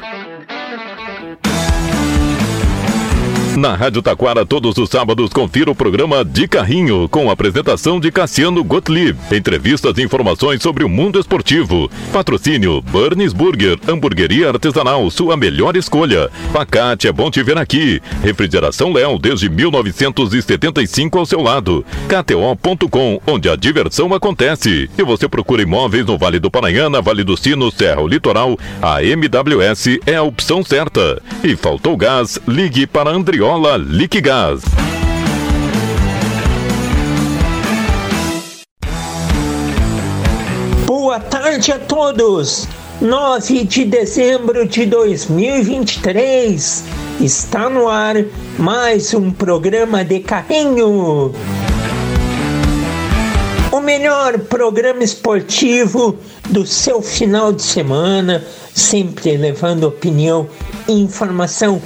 Thank you. Na Rádio Taquara, todos os sábados, confira o programa De Carrinho, com a apresentação de Cassiano Gottlieb. Entrevistas e informações sobre o mundo esportivo. Patrocínio Burns Burger, hamburgueria artesanal, sua melhor escolha. Pacate, é bom te ver aqui. Refrigeração Léo, desde 1975 ao seu lado. KTO.com, onde a diversão acontece. E você procura imóveis no Vale do Paranhana, Vale do Sino, Serra, o Litoral, a MWS é a opção certa. E faltou gás, ligue para Andrió Viola Liquigás. Boa tarde a todos! 9 de dezembro de 2023 está no ar mais um programa de carrinho. O melhor programa esportivo do seu final de semana, sempre levando opinião e informação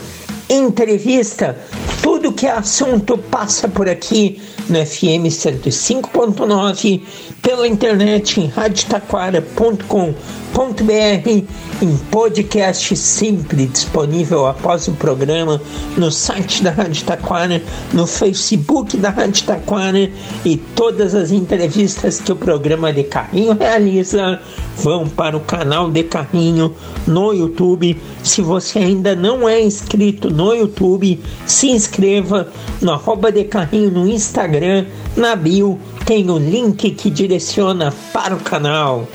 entrevista, tudo que é assunto passa por aqui no FM 105.9, pela internet em radiotaquara.com www.radiotaquara.com.br em podcast sempre disponível após o programa no site da Rádio Taquara, no Facebook da Rádio Taquara e todas as entrevistas que o programa de carrinho realiza vão para o canal de carrinho no YouTube. Se você ainda não é inscrito no YouTube, se inscreva no arroba de carrinho no Instagram, na bio tem o link que direciona para o canal.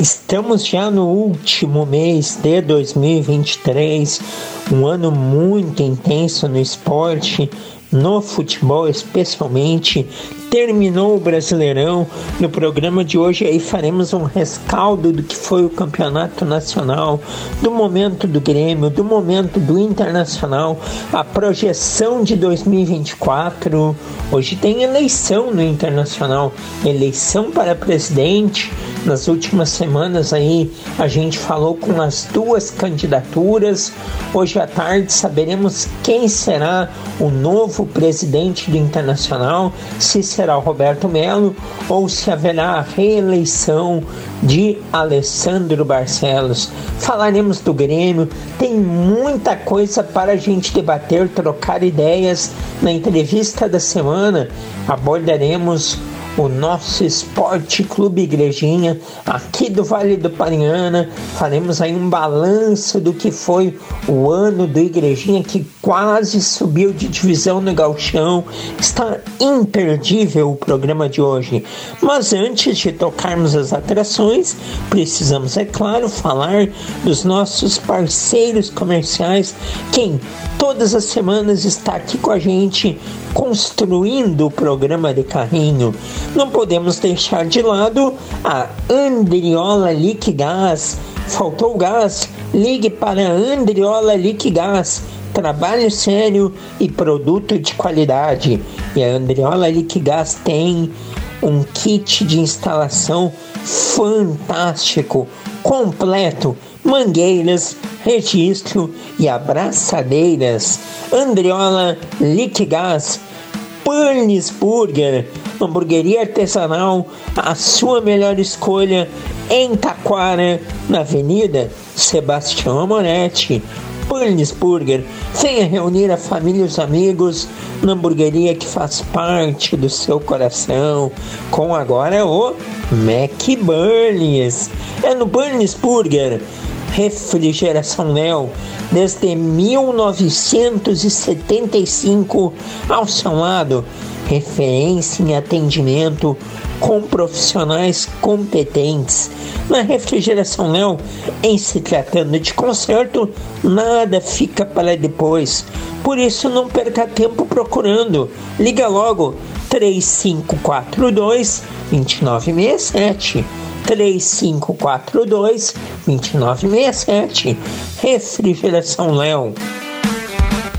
Estamos já no último mês de 2023, um ano muito intenso no esporte, no futebol especialmente. Terminou o Brasileirão. No programa de hoje aí faremos um rescaldo do que foi o campeonato nacional, do momento do Grêmio, do momento do Internacional, a projeção de 2024. Hoje tem eleição no Internacional, eleição para presidente. Nas últimas semanas aí a gente falou com as duas candidaturas. Hoje à tarde saberemos quem será o novo presidente do Internacional, se será o Roberto Melo ou se haverá a reeleição de Alessandro Barcelos. Falaremos do Grêmio, tem muita coisa para a gente debater, trocar ideias. Na entrevista da semana abordaremos o nosso Esporte Clube Igrejinha, aqui do Vale do Paranhana. Faremos aí um balanço do que foi o ano do Igrejinha, que quase subiu de divisão no Galchão. Está imperdível o programa de hoje. Mas antes de tocarmos as atrações, precisamos, é claro, falar dos nossos parceiros comerciais, quem todas as semanas está aqui com a gente construindo o programa de carrinho. Não podemos deixar de lado a Andriola Liquigás. Faltou gás? Ligue para a Andriola Liquigás. Trabalho sério e produto de qualidade. E a Andriola Liquigás tem um kit de instalação fantástico, completo, mangueiras, registro e abraçadeiras. Andriola Liquigás, Panis Burger, hamburgueria artesanal, a sua melhor escolha em Taquara, na Avenida Sebastião Moretti. Panis Burger, venha reunir a família e os amigos na hamburgueria que faz parte do seu coração, com agora o Mac Burns. É no Burns Burger Refrigeração Léo desde 1975 ao seu lado, referência em atendimento com profissionais competentes. Na Refrigeração Léo, em se tratando de conserto, nada fica para depois. Por isso não perca tempo procurando. Liga logo 3542 2967 3542 2967. Refrigeração Léo.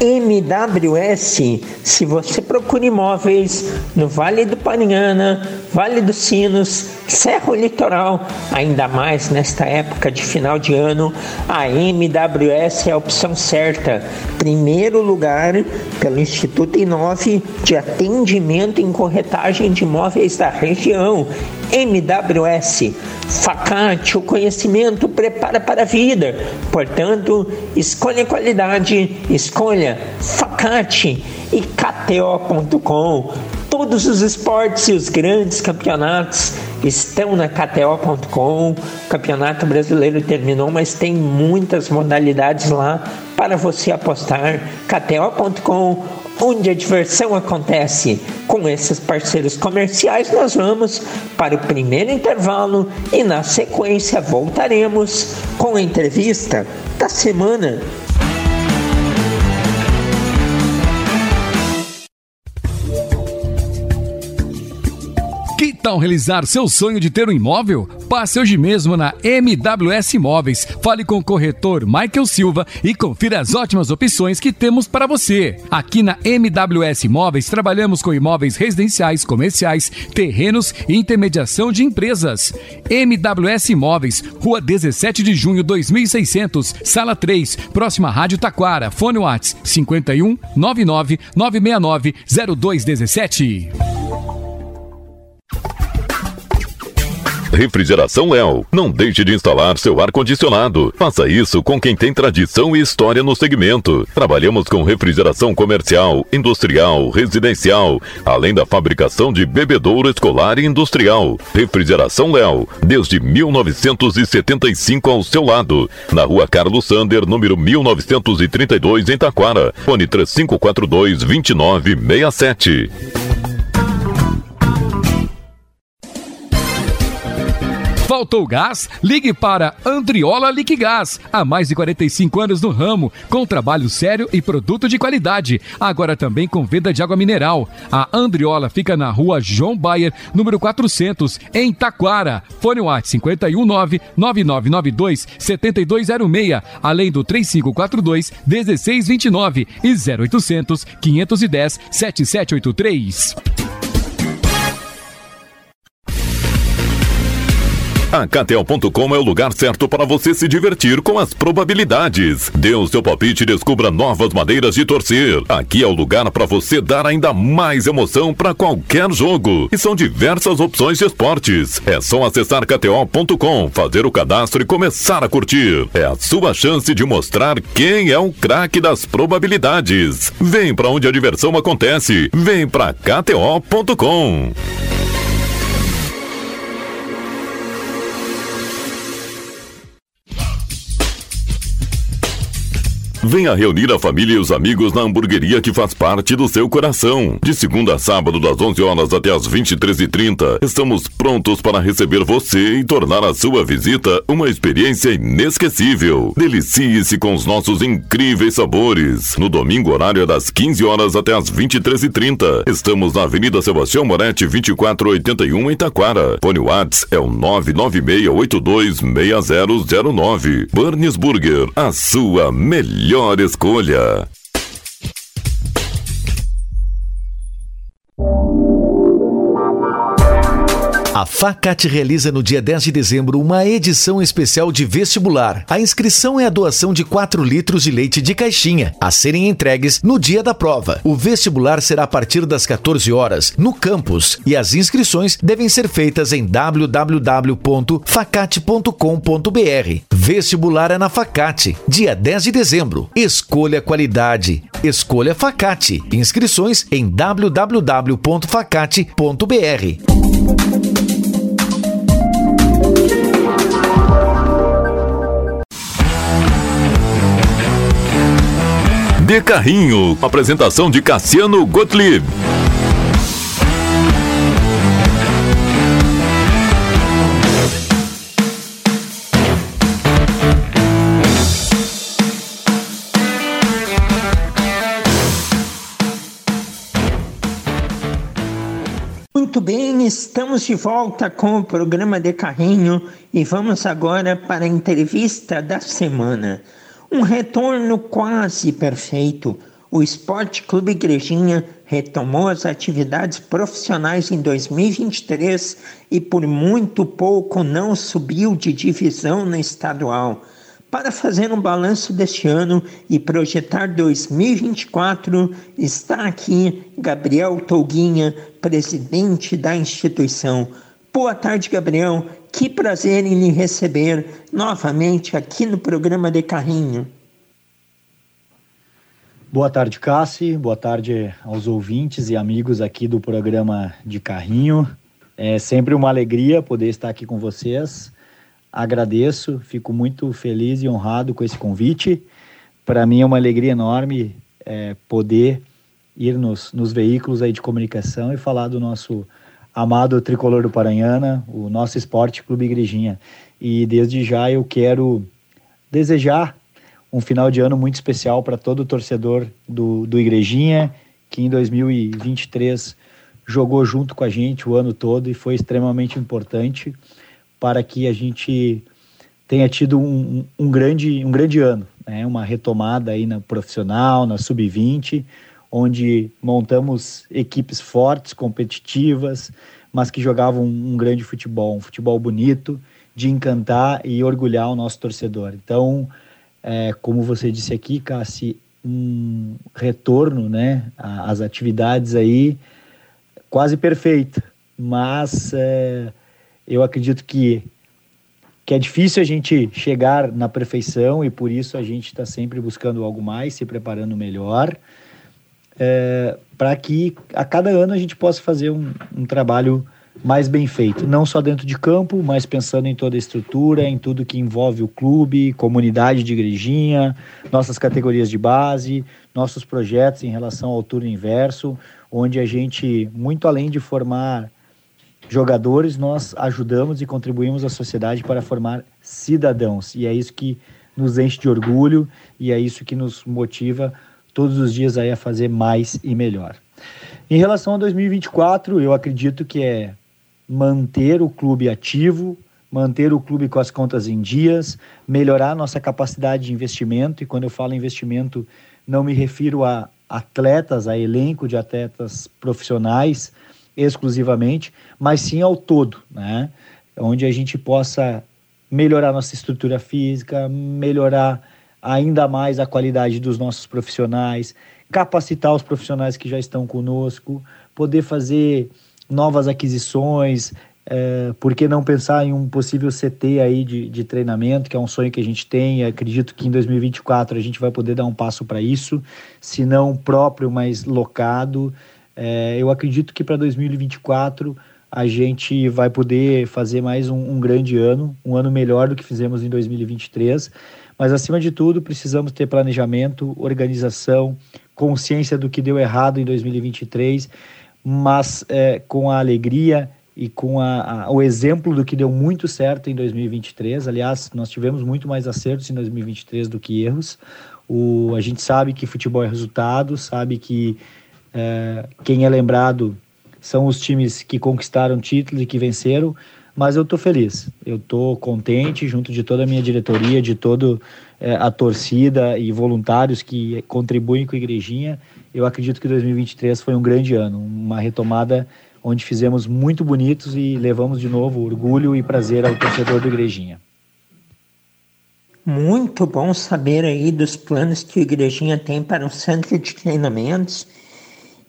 MWS, se você procura imóveis no Vale do Paranhana, Vale dos Sinos, Serra Litoral, ainda mais nesta época de final de ano, a MWS é a opção certa. primeiro lugar pelo Instituto Inove de Atendimento em Corretagem de Imóveis da região, MWS. Facate, o conhecimento prepara para a vida. Portanto, escolha qualidade, escolha Facate e KTO.com. Todos os esportes e os grandes campeonatos estão na KTO.com. O Campeonato Brasileiro terminou, mas tem muitas modalidades lá para você apostar. KTO.com, onde a diversão acontece. Com esses parceiros comerciais, nós vamos para o primeiro intervalo e na sequência voltaremos com a entrevista da semana. Tal realizar seu sonho de ter um imóvel? Passe hoje mesmo na MWS Imóveis. Fale com o corretor Michael Silva e confira as ótimas opções que temos para você. Aqui na MWS Imóveis trabalhamos com imóveis residenciais, comerciais, terrenos e intermediação de empresas. MWS Imóveis, Rua 17 de Junho 2600, Sala 3, próxima à Rádio Taquara. Fone Whats 51 99 969 0217. Refrigeração Léo. Não deixe de instalar seu ar-condicionado. Faça isso com quem tem tradição e história no segmento. Trabalhamos com refrigeração comercial, industrial, residencial, além da fabricação de bebedouro escolar e industrial. Refrigeração Léo, desde 1975 ao seu lado. Na rua Carlos Sander, número 1932, em Taquara. Fone 3542 2967. Faltou gás? Ligue para Andriola Liquigás. Há mais de 45 anos no ramo, com trabalho sério e produto de qualidade. Agora também com venda de água mineral. A Andriola fica na rua João Bayer, número 400, em Taquara. Fone WhatsApp 519 9992 7206, além do 3542 1629 e 0800 510 7783. A KTO.com é o lugar certo para você se divertir com as probabilidades. Dê o seu palpite e descubra novas maneiras de torcer. Aqui é o lugar para você dar ainda mais emoção para qualquer jogo. E são diversas opções de esportes. É só acessar KTO.com, fazer o cadastro e começar a curtir. É a sua chance de mostrar quem é o craque das probabilidades. Vem para onde a diversão acontece. Vem para KTO.com. Venha reunir a família e os amigos na hamburgueria que faz parte do seu coração. De segunda a sábado, das 11 horas até as 23h30, estamos prontos para receber você e tornar a sua visita uma experiência inesquecível. Delicie-se com os nossos incríveis sabores. No domingo, horário é das 15 horas até as 23h30. Estamos na Avenida Sebastião Moretti, 2481, em Taquara. Fone Whats é o 996826009. Burns Burger, a sua melhor melhor escolha. A Facate realiza no dia 10 de dezembro uma edição especial de vestibular. A inscrição é a doação de 4 litros de leite de caixinha, a serem entregues no dia da prova. O vestibular será a partir das 14 horas no campus e as inscrições devem ser feitas em www.facate.com.br. Vestibular é na Facate, dia 10 de dezembro. Escolha qualidade. Escolha Facate. Inscrições em www.facate.br. de Carrinho. Apresentação de Cassiano Gottlieb. Muito bem, estamos de volta com o programa de Carrinho e vamos agora para a entrevista da semana. Um retorno quase perfeito. O Esporte Clube Igrejinha retomou as atividades profissionais em 2023 e por muito pouco não subiu de divisão no estadual. Para fazer um balanço deste ano e projetar 2024, está aqui Gabriel Tolguinha, presidente da instituição. Boa tarde, Gabriel. Que prazer em lhe receber novamente aqui no programa de Carrinho. Boa tarde, Cassi. Boa tarde aos ouvintes e amigos aqui do programa de Carrinho. É sempre uma alegria poder estar aqui com vocês. Agradeço, fico muito feliz e honrado com esse convite. Para mim é uma alegria enorme é, poder ir nos, nos veículos aí de comunicação e falar do nosso amado tricolor do Paranhana, o nosso Esporte Clube Igrejinha. E desde já eu quero desejar um final de ano muito especial para todo torcedor do, do Igrejinha, que em 2023 jogou junto com a gente o ano todo e foi extremamente importante para que a gente tenha tido um, um grande, um grande ano, né? uma retomada aí na profissional, na sub-20, onde montamos equipes fortes, competitivas, mas que jogavam um, grande futebol, um futebol bonito, de encantar e orgulhar o nosso torcedor. Então, é, como você disse aqui, Cassi, um retorno né, às atividades aí quase perfeito, mas é, eu acredito que, que é difícil a gente chegar na perfeição e por isso a gente está sempre buscando algo mais, se preparando melhor, é, para que a cada ano a gente possa fazer um, um trabalho mais bem feito, não só dentro de campo, mas pensando em toda a estrutura, em tudo que envolve o clube, comunidade de igrejinha, nossas categorias de base, nossos projetos em relação ao turno inverso, onde a gente, muito além de formar jogadores, nós ajudamos e contribuímos à sociedade para formar cidadãos. E é isso que nos enche de orgulho e é isso que nos motiva todos os dias aí a fazer mais e melhor. Em relação a 2024, eu acredito que é manter o clube ativo, manter o clube com as contas em dias, melhorar nossa capacidade de investimento. E quando eu falo investimento, não me refiro a atletas, a elenco de atletas profissionais exclusivamente, mas sim ao todo, né? Onde a gente possa melhorar nossa estrutura física, melhorar ainda mais a qualidade dos nossos profissionais, capacitar os profissionais que já estão conosco, poder fazer novas aquisições, é, por que não pensar em um possível CT aí de, de treinamento, que é um sonho que a gente tem. Acredito que em 2024 a gente vai poder dar um passo para isso, se não próprio, mas locado. É, eu acredito que para 2024 a gente vai poder fazer mais um, um, grande ano, um ano melhor do que fizemos em 2023. Mas acima de tudo, precisamos ter planejamento, organização, consciência do que deu errado em 2023 mas é, com a alegria e com a, a, o exemplo do que deu muito certo em 2023. Aliás, nós tivemos muito mais acertos em 2023 do que erros. O, a gente sabe que futebol é resultado, sabe que é, quem é lembrado são os times que conquistaram títulos e que venceram, mas eu estou feliz, eu estou contente junto de toda a minha diretoria, de toda é, a torcida e voluntários que contribuem com a Igrejinha eu acredito que 2023 foi um grande ano, uma retomada onde fizemos muito bonitos e levamos de novo orgulho e prazer ao torcedor do Igrejinha. Muito bom saber aí dos planos que o Igrejinha tem para o centro de treinamentos.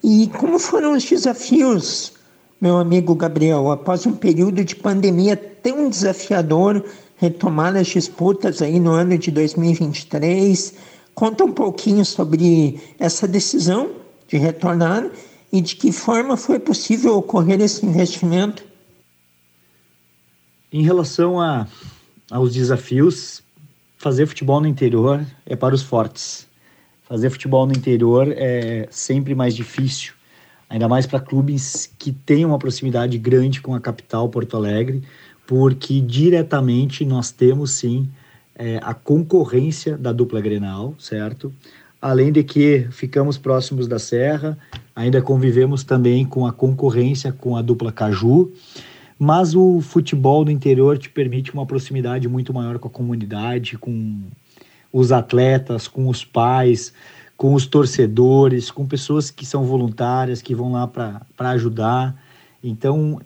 E como foram os desafios, meu amigo Gabriel, após um período de pandemia tão desafiador, retomar as disputas aí no ano de 2023, Conta um pouquinho sobre essa decisão de retornar e de que forma foi possível ocorrer esse investimento. Em relação a, aos desafios, fazer futebol no interior é para os fortes. Fazer futebol no interior é sempre mais difícil, ainda mais para clubes que têm uma proximidade grande com a capital, Porto Alegre, porque diretamente nós temos sim é, a concorrência da dupla Grenal, certo? Além de que ficamos próximos da Serra, ainda convivemos também com a concorrência com a dupla Caju, mas o futebol do interior te permite uma proximidade muito maior com a comunidade, com os atletas, com os pais, com os torcedores, com pessoas que são voluntárias, que vão lá para ajudar. Então,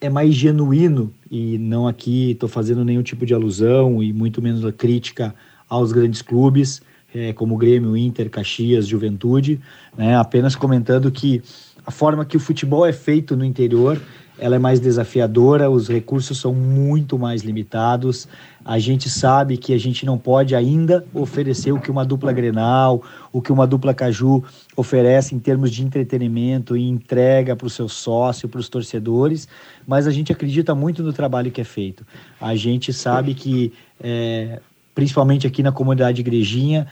é mais genuíno e não aqui estou fazendo nenhum tipo de alusão e muito menos a crítica aos grandes clubes, é, como Grêmio, Inter, Caxias, Juventude, né? apenas comentando que a forma que o futebol é feito no interior ela é mais desafiadora, os recursos são muito mais limitados. A gente sabe que a gente não pode ainda oferecer o que uma dupla Grenal, o que uma dupla Caju oferece em termos de entretenimento e entrega para o seu sócio, para os torcedores, mas a gente acredita muito no trabalho que é feito. A gente sabe que, é, principalmente aqui na comunidade Igrejinha,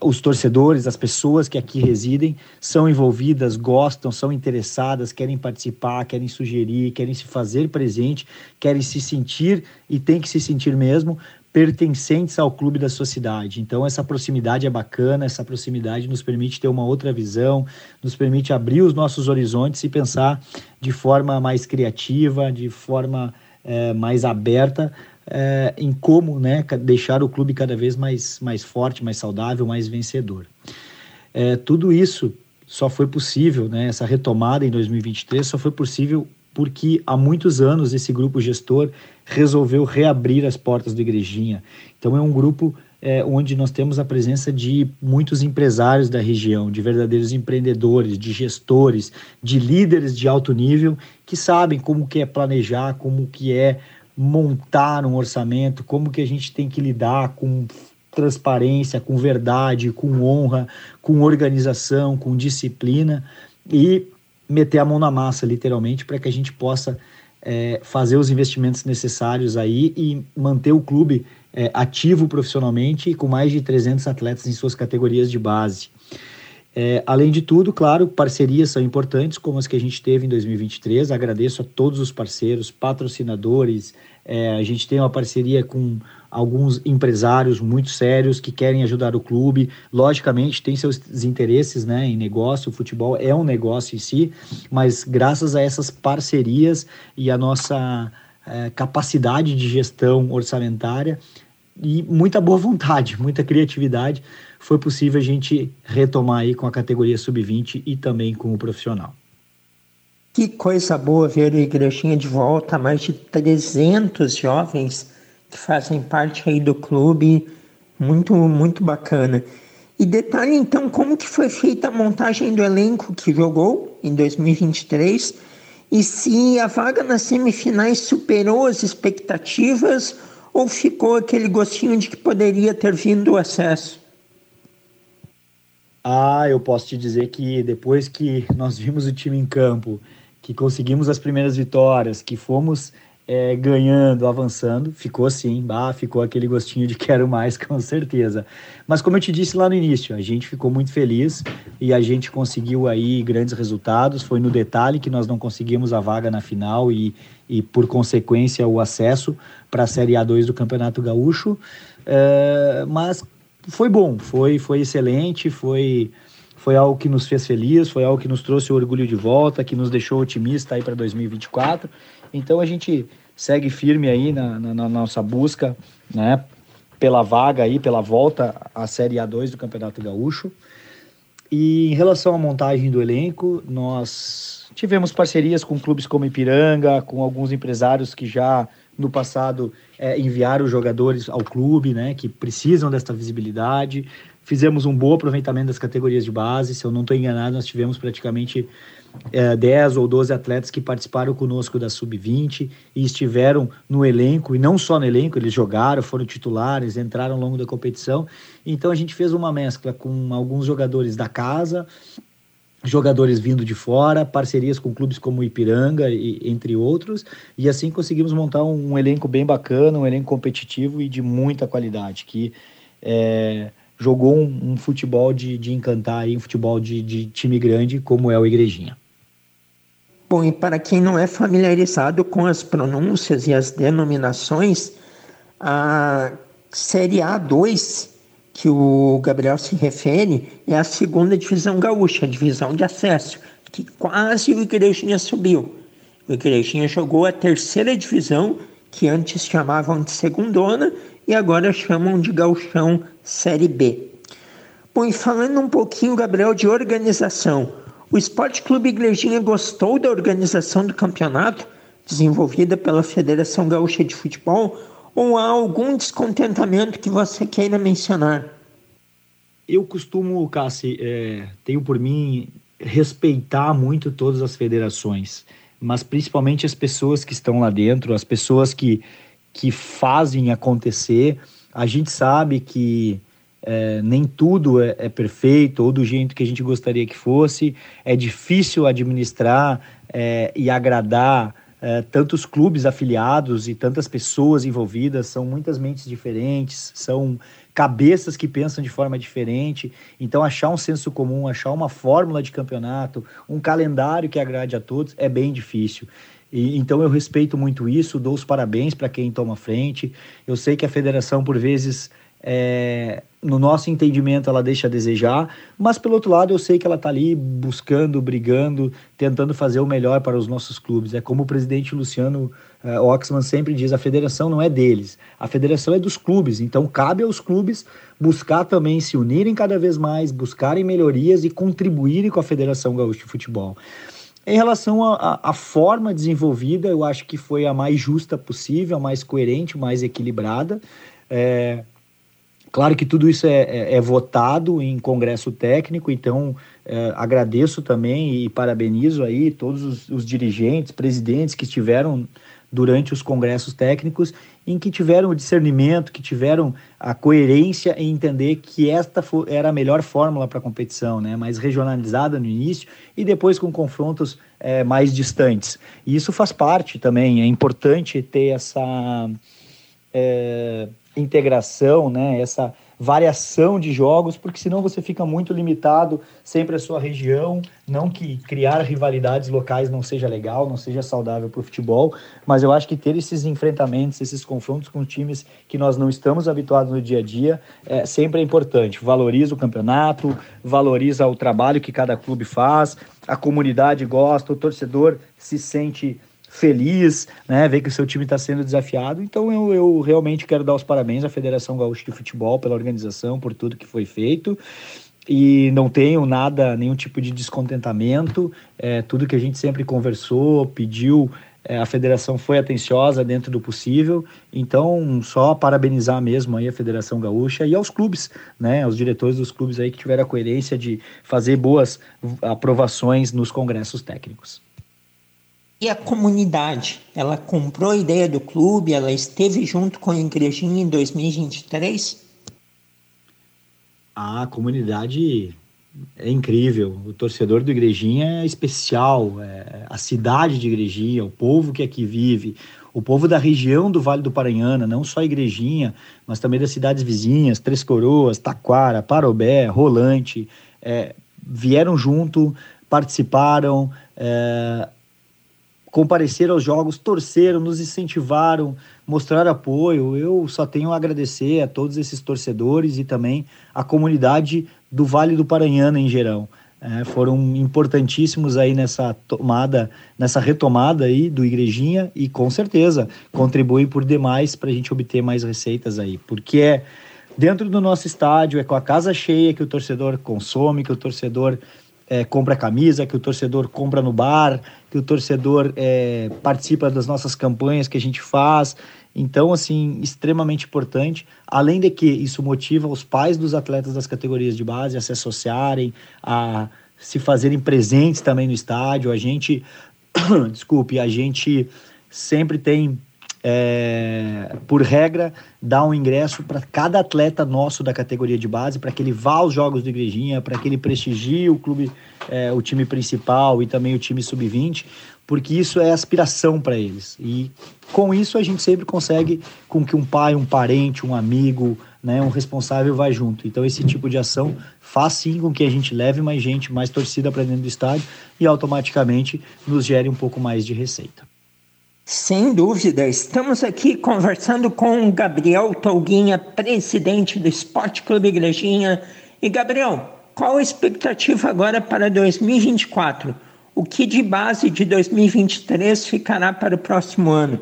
os torcedores, as pessoas que aqui residem, são envolvidas, gostam, são interessadas, querem participar, querem sugerir, querem se fazer presente, querem se sentir e tem que se sentir mesmo pertencentes ao clube da sociedade. Então essa proximidade é bacana, essa proximidade nos permite ter uma outra visão, nos permite abrir os nossos horizontes e pensar de forma mais criativa, de forma é, mais aberta é, em como né, deixar o clube cada vez mais, mais forte, mais saudável, mais vencedor. É, tudo isso só foi possível, né, essa retomada em 2023 só foi possível porque há muitos anos esse grupo gestor resolveu reabrir as portas do Igrejinha. Então é um grupo é, onde nós temos a presença de muitos empresários da região, de verdadeiros empreendedores, de gestores, de líderes de alto nível que sabem como que é planejar, como que é montar um orçamento, como que a gente tem que lidar com transparência, com verdade, com honra, com organização, com disciplina e meter a mão na massa, literalmente, para que a gente possa é, fazer os investimentos necessários aí e manter o clube é, ativo profissionalmente e com mais de 300 atletas em suas categorias de base. É, além de tudo, claro, parcerias são importantes, como as que a gente teve em 2023. Agradeço a todos os parceiros, patrocinadores. É, a gente tem uma parceria com alguns empresários muito sérios que querem ajudar o clube. Logicamente, tem seus interesses né, em negócio, o futebol é um negócio em si, mas graças a essas parcerias e a nossa é, capacidade de gestão orçamentária e muita boa vontade, muita criatividade, foi possível a gente retomar aí com a categoria sub-20 e também com o profissional. Que coisa boa ver o Igrejinha de volta, mais de 300 jovens que fazem parte aí do clube, muito, muito bacana. E detalhe então como que foi feita a montagem do elenco que jogou em 2023 e se a vaga nas semifinais superou as expectativas ou ficou aquele gostinho de que poderia ter vindo o acesso? Ah, eu posso te dizer que depois que nós vimos o time em campo, que conseguimos as primeiras vitórias, que fomos é, ganhando, avançando, ficou assim, bah, ficou aquele gostinho de quero mais, com certeza. Mas como eu te disse lá no início, a gente ficou muito feliz e a gente conseguiu aí grandes resultados. Foi no detalhe que nós não conseguimos a vaga na final e, e por consequência, o acesso para a Série A2 do Campeonato Gaúcho. É, mas foi bom, foi, foi excelente, foi, foi algo que nos fez feliz, foi algo que nos trouxe o orgulho de volta, que nos deixou otimista aí para 2024. Então a gente segue firme aí na, na, na, nossa busca, né, pela vaga aí, pela volta à Série A2 do Campeonato Gaúcho. E em relação à montagem do elenco, nós tivemos parcerias com clubes como Ipiranga, com alguns empresários que já no passado é, enviaram jogadores ao clube, né, que precisam desta visibilidade. Fizemos um bom aproveitamento das categorias de base. Se eu não estou enganado, nós tivemos praticamente é, 10 ou 12 atletas que participaram conosco da Sub-20 e estiveram no elenco, e não só no elenco, eles jogaram, foram titulares, entraram ao longo da competição. Então a gente fez uma mescla com alguns jogadores da casa, jogadores vindo de fora, parcerias com clubes como Ipiranga, e, entre outros, e assim conseguimos montar um, um, elenco bem bacana, um elenco competitivo e de muita qualidade, que é, jogou um, um, futebol de, de encantar, um futebol de, de time grande como é o Igrejinha. Bom, e para quem não é familiarizado com as pronúncias e as denominações, a Série A2 que o Gabriel se refere é a segunda divisão gaúcha, a divisão de acesso, que quase o Igrejinha subiu. O Igrejinha jogou a terceira divisão, que antes chamavam de segundona e agora chamam de gauchão Série B. Bom, e falando um pouquinho, Gabriel, de organização. O Esporte Clube Igrejinha gostou da organização do campeonato, desenvolvida pela Federação Gaúcha de Futebol, ou há algum descontentamento que você queira mencionar? Eu costumo, Cassi, é, tenho por mim respeitar muito todas as federações, mas principalmente as pessoas que estão lá dentro, as pessoas que, que fazem acontecer. A gente sabe que é, nem tudo é, é, perfeito ou do jeito que a gente gostaria que fosse. É difícil administrar é, e agradar é, tantos clubes afiliados e tantas pessoas envolvidas. São muitas mentes diferentes, são cabeças que pensam de forma diferente. Então, achar um senso comum, achar uma fórmula de campeonato, um calendário que agrade a todos é bem difícil. E, então, eu respeito muito isso, dou os parabéns para quem toma frente. Eu sei que a federação, por vezes, é, no nosso entendimento, ela deixa a desejar, mas pelo outro lado, eu sei que ela está ali buscando, brigando, tentando fazer o melhor para os nossos clubes. É como o presidente Luciano uh, Oxman sempre diz: a federação não é deles, a federação é dos clubes. Então, cabe aos clubes buscar também se unirem cada vez mais, buscarem melhorias e contribuírem com a Federação Gaúcha de Futebol. Em relação à forma desenvolvida, eu acho que foi a mais justa possível, a mais coerente, mais equilibrada. É, Claro que tudo isso é, é, é votado em congresso técnico, então é, agradeço também e parabenizo aí todos os, os, dirigentes, presidentes que estiveram durante os congressos técnicos, em que tiveram o discernimento, que tiveram a coerência em entender que esta era a melhor fórmula para a competição, né? mais regionalizada no início e depois com confrontos é, mais distantes. E isso faz parte também, é importante ter essa é, integração, né, essa variação de jogos, porque senão você fica muito limitado sempre à sua região. Não que criar rivalidades locais não seja legal, não seja saudável para o futebol, mas eu acho que ter esses enfrentamentos, esses confrontos com times que nós não estamos habituados no dia a dia, é, sempre é importante. Valoriza o campeonato, valoriza o trabalho que cada clube faz, a comunidade gosta, o torcedor se sente feliz, né, ver que o seu time está sendo desafiado. Então eu, eu realmente quero dar os parabéns à Federação Gaúcha de Futebol pela organização, por tudo que foi feito. E não tenho nada, nenhum tipo de descontentamento. É, tudo que a gente sempre conversou, pediu, é, a federação foi atenciosa dentro do possível. Então, só parabenizar mesmo aí a Federação Gaúcha e aos clubes, né, aos diretores dos clubes aí que tiveram a coerência de fazer boas aprovações nos congressos técnicos. E a comunidade, ela comprou a ideia do clube, ela esteve junto com a igrejinha em 2023? A comunidade é incrível. O torcedor do Igrejinha é especial. É a cidade de Igrejinha, o povo que aqui vive, o povo da região do Vale do Paranhana, não só Igrejinha, mas também das cidades vizinhas, Três Coroas, Taquara, Parobé, Rolante, é, vieram junto, participaram. É, compareceram aos jogos, torceram, nos incentivaram, mostraram apoio. Eu só tenho a agradecer a todos esses torcedores e também a comunidade do Vale do Paranhana em geral. É, foram importantíssimos aí nessa tomada, nessa retomada aí do Igrejinha e com certeza contribuem por demais para a gente obter mais receitas aí, porque é dentro do nosso estádio, é com a casa cheia que o torcedor consome, que o torcedor é, compra camisa, que o torcedor compra no bar, que o torcedor é, participa das nossas campanhas que a gente faz. Então, assim, extremamente importante. Além de que isso motiva os pais dos atletas das categorias de base a se associarem, a se fazerem presentes também no estádio. A gente, desculpe, a gente sempre tem é, por regra, dá um ingresso para cada atleta nosso da categoria de base, para que ele vá aos jogos do Igrejinha, para que ele prestigie o clube, é, o time principal e também o time sub-20, porque isso é aspiração para eles. E com isso a gente sempre consegue com que um pai, um parente, um amigo, né, um responsável vá junto. Então esse tipo de ação faz sim com que a gente leve mais gente, mais torcida para dentro do estádio e automaticamente nos gere um pouco mais de receita. Sem dúvida, estamos aqui conversando com Gabriel Tolguinha, presidente do Esporte Clube Igrejinha. E Gabriel, qual a expectativa agora para 2024? O que de base de 2023 ficará para o próximo ano?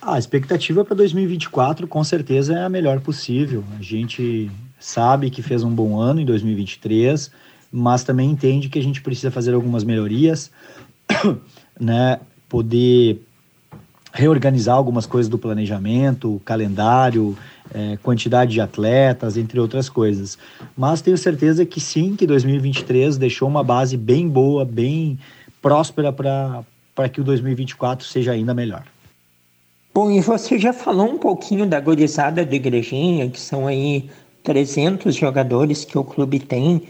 A expectativa para 2024 com certeza é a melhor possível. A gente sabe que fez um bom ano em 2023, mas também entende que a gente precisa fazer algumas melhorias, né? Poder reorganizar algumas coisas do planejamento, calendário, é, quantidade de atletas, entre outras coisas. Mas tenho certeza que sim, que 2023 deixou uma base bem boa, bem próspera para que o 2024 seja ainda melhor. Bom, e você já falou um pouquinho da gorizada do Igrejinha, que são aí 300 jogadores que o clube tem.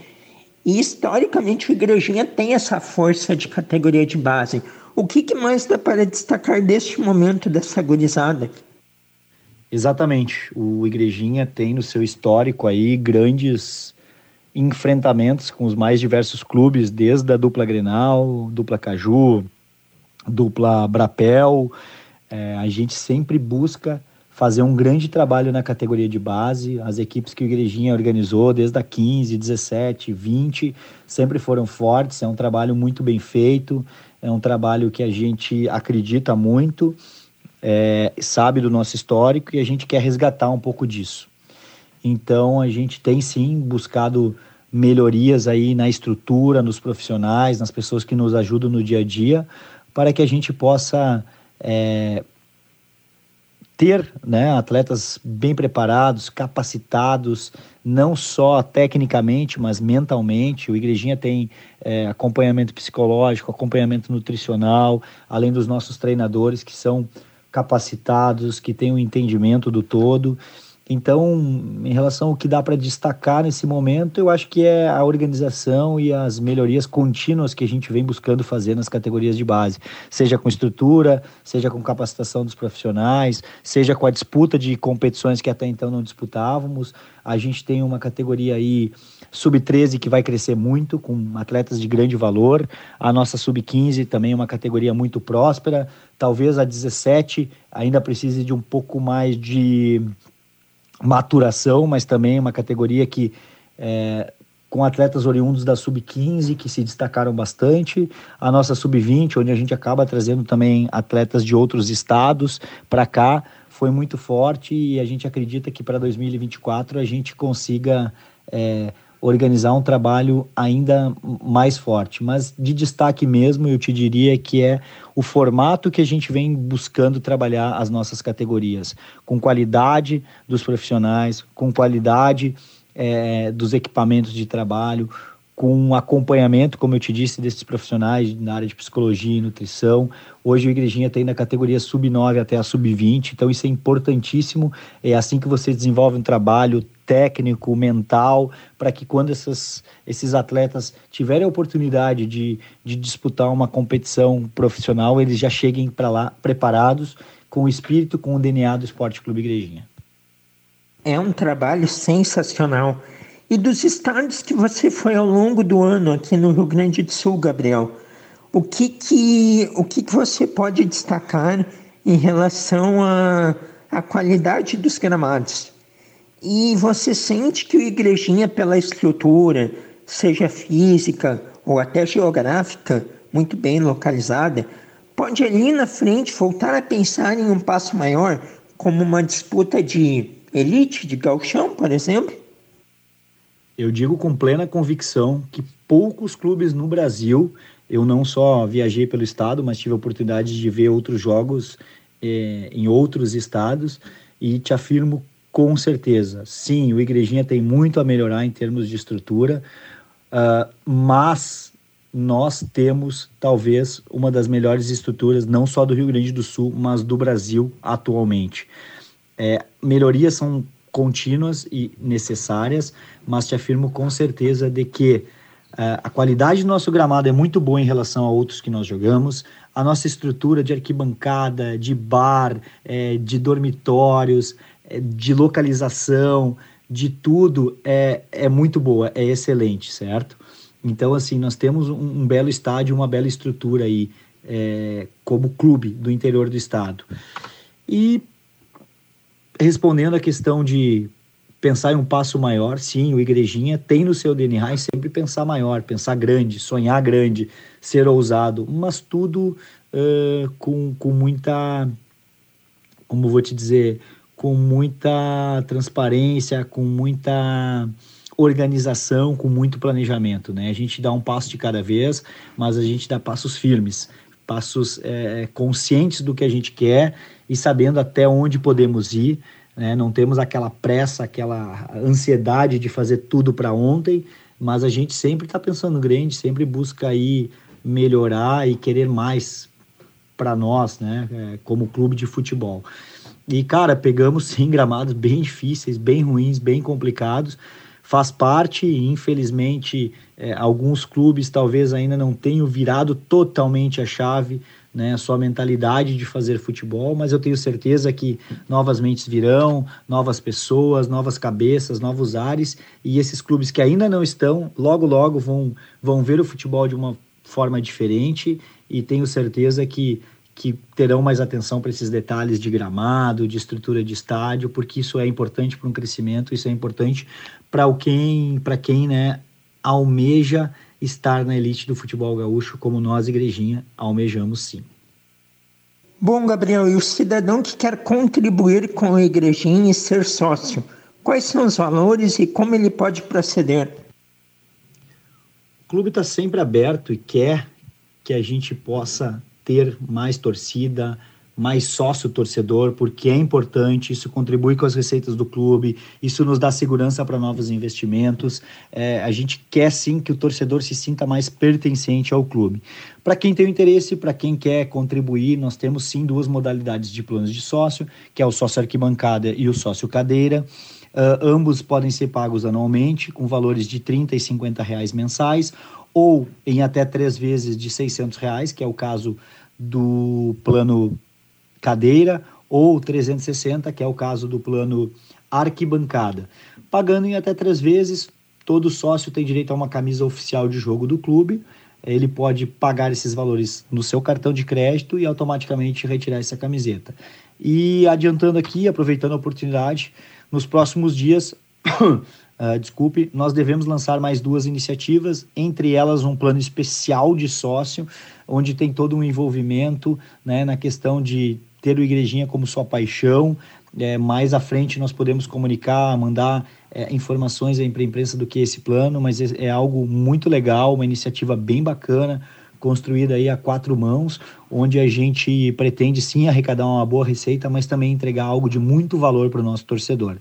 E historicamente o Igrejinha tem essa força de categoria de base. O que, que mais dá para destacar deste momento dessa gurizada? Exatamente. O Igrejinha tem no seu histórico aí grandes enfrentamentos com os mais diversos clubes, desde a dupla Grenal, dupla Caju, dupla Brapel. É, a gente sempre busca fazer um grande trabalho na categoria de base. As equipes que o Igrejinha organizou, desde a 15, 17, 20, sempre foram fortes. É um trabalho muito bem feito, é um trabalho que a gente acredita muito é, sabe do nosso histórico e a gente quer resgatar um pouco disso. Então a gente tem sim buscado melhorias aí na estrutura, nos profissionais, nas pessoas que nos ajudam no dia a dia, para que a gente possa é, ter né, atletas bem preparados, capacitados, não só tecnicamente, mas mentalmente. O Igrejinha tem é, acompanhamento psicológico, acompanhamento nutricional, além dos nossos treinadores que são capacitados, que têm um entendimento do todo. Então, em relação ao que dá para destacar nesse momento, eu acho que é a organização e as melhorias contínuas que a gente vem buscando fazer nas categorias de base, seja com estrutura, seja com capacitação dos profissionais, seja com a disputa de competições que até então não disputávamos. A gente tem uma categoria aí sub-13 que vai crescer muito, com atletas de grande valor. A nossa sub-15 também é uma categoria muito próspera. Talvez a 17 ainda precise de um pouco mais de maturação, mas também uma categoria que é, com atletas oriundos da sub-15 que se destacaram bastante, a nossa sub-20, onde a gente acaba trazendo também atletas de outros estados para cá, foi muito forte e a gente acredita que para 2024 a gente consiga é, organizar um trabalho ainda mais forte. Mas de destaque mesmo, eu te diria que é o formato que a gente vem buscando trabalhar as nossas categorias, com qualidade dos profissionais, com qualidade é, dos equipamentos de trabalho, com acompanhamento, como eu te disse, desses profissionais na área de psicologia e nutrição. Hoje o Igrejinha tem na categoria sub-9 até a sub-20, então isso é importantíssimo. É assim que você desenvolve um trabalho técnico, mental, para que quando essas, esses atletas tiverem a oportunidade de, de disputar uma competição profissional, eles já cheguem para lá preparados, com o espírito, com o DNA do Esporte Clube Igrejinha. É um trabalho sensacional e dos estados que você foi ao longo do ano aqui no Rio Grande do Sul, Gabriel. O que que, o que, que você pode destacar em relação à a qualidade dos gramados? E você sente que o Igrejinha, pela estrutura, seja física ou até geográfica, muito bem localizada, pode ali na frente voltar a pensar em um passo maior, como uma disputa de elite, de galchão, por exemplo? Eu digo com plena convicção que poucos clubes no Brasil, eu não só viajei pelo estado, mas tive a oportunidade de ver outros jogos eh, em outros estados e te afirmo com certeza, sim, o Igrejinha tem muito a melhorar em termos de estrutura, uh, mas nós temos talvez uma das melhores estruturas, não só do Rio Grande do Sul, mas do Brasil atualmente. É, melhorias são contínuas e necessárias, mas te afirmo com certeza de que uh, a qualidade do nosso gramado é muito boa em relação a outros que nós jogamos, a nossa estrutura de arquibancada, de bar, é, de dormitórios, de localização, de tudo é, é muito boa, é excelente, certo? Então, assim, nós temos um, um belo estádio, uma bela estrutura aí, é, como clube do interior do estado. E respondendo à questão de pensar em um passo maior, sim, o Igrejinha tem no seu DNA sempre pensar maior, pensar grande, sonhar grande, ser ousado, mas tudo uh, com, com muita, como vou te dizer, com muita transparência, com muita organização, com muito planejamento, né? A gente dá um passo de cada vez, mas a gente dá passos firmes passos é, conscientes do que a gente quer e sabendo até onde podemos ir. Né? Não temos aquela pressa, aquela ansiedade de fazer tudo para ontem, mas a gente sempre está pensando grande, sempre busca aí melhorar e querer mais para nós, né? É, como clube de futebol. E, cara, pegamos sim gramados bem difíceis, bem ruins, bem complicados. Faz parte, infelizmente, é, alguns clubes talvez ainda não tenham virado totalmente a chave, né, a sua mentalidade de fazer futebol, mas eu tenho certeza que novas mentes virão, novas pessoas, novas cabeças, novos ares, e esses clubes que ainda não estão, logo, logo vão, vão ver o futebol de uma forma diferente, e tenho certeza que que terão mais atenção para esses detalhes de gramado, de estrutura de estádio, porque isso é importante para um crescimento, isso é importante para quem, para quem, né, almeja estar na elite do futebol gaúcho, como nós, Igrejinha, almejamos sim. Bom, Gabriel, e o cidadão que quer contribuir com a Igrejinha e ser sócio, quais são os valores e como ele pode proceder? O clube está sempre aberto e quer que a gente possa ter mais torcida, mais sócio torcedor, porque é importante, isso contribui com as receitas do clube, isso nos dá segurança para novos investimentos. É, a gente quer sim que o torcedor se sinta mais pertencente ao clube. Para quem tem interesse, para quem quer contribuir, nós temos sim duas modalidades de planos de sócio, que é o sócio arquibancada e o sócio cadeira. Uh, ambos podem ser pagos anualmente, com valores de 30 e 50 reais mensais, ou em até três vezes de 600 reais, que é o caso do plano cadeira, ou 360, que é o caso do plano arquibancada. Pagando em até três vezes, todo sócio tem direito a uma camisa oficial de jogo do clube. Ele pode pagar esses valores no seu cartão de crédito e automaticamente retirar essa camiseta. E adiantando aqui, aproveitando a oportunidade, nos próximos dias Uh, desculpe, nós devemos lançar mais duas iniciativas, entre elas um plano especial de sócio, onde tem todo um envolvimento né, na questão de ter o Igrejinha como sua paixão. É, mais à frente nós podemos comunicar, mandar é, informações para a imprensa do que esse plano, mas é, é algo muito legal, uma iniciativa bem bacana, construída aí a quatro mãos, onde a gente pretende sim arrecadar uma boa receita, mas também entregar algo de muito valor para o nosso torcedor.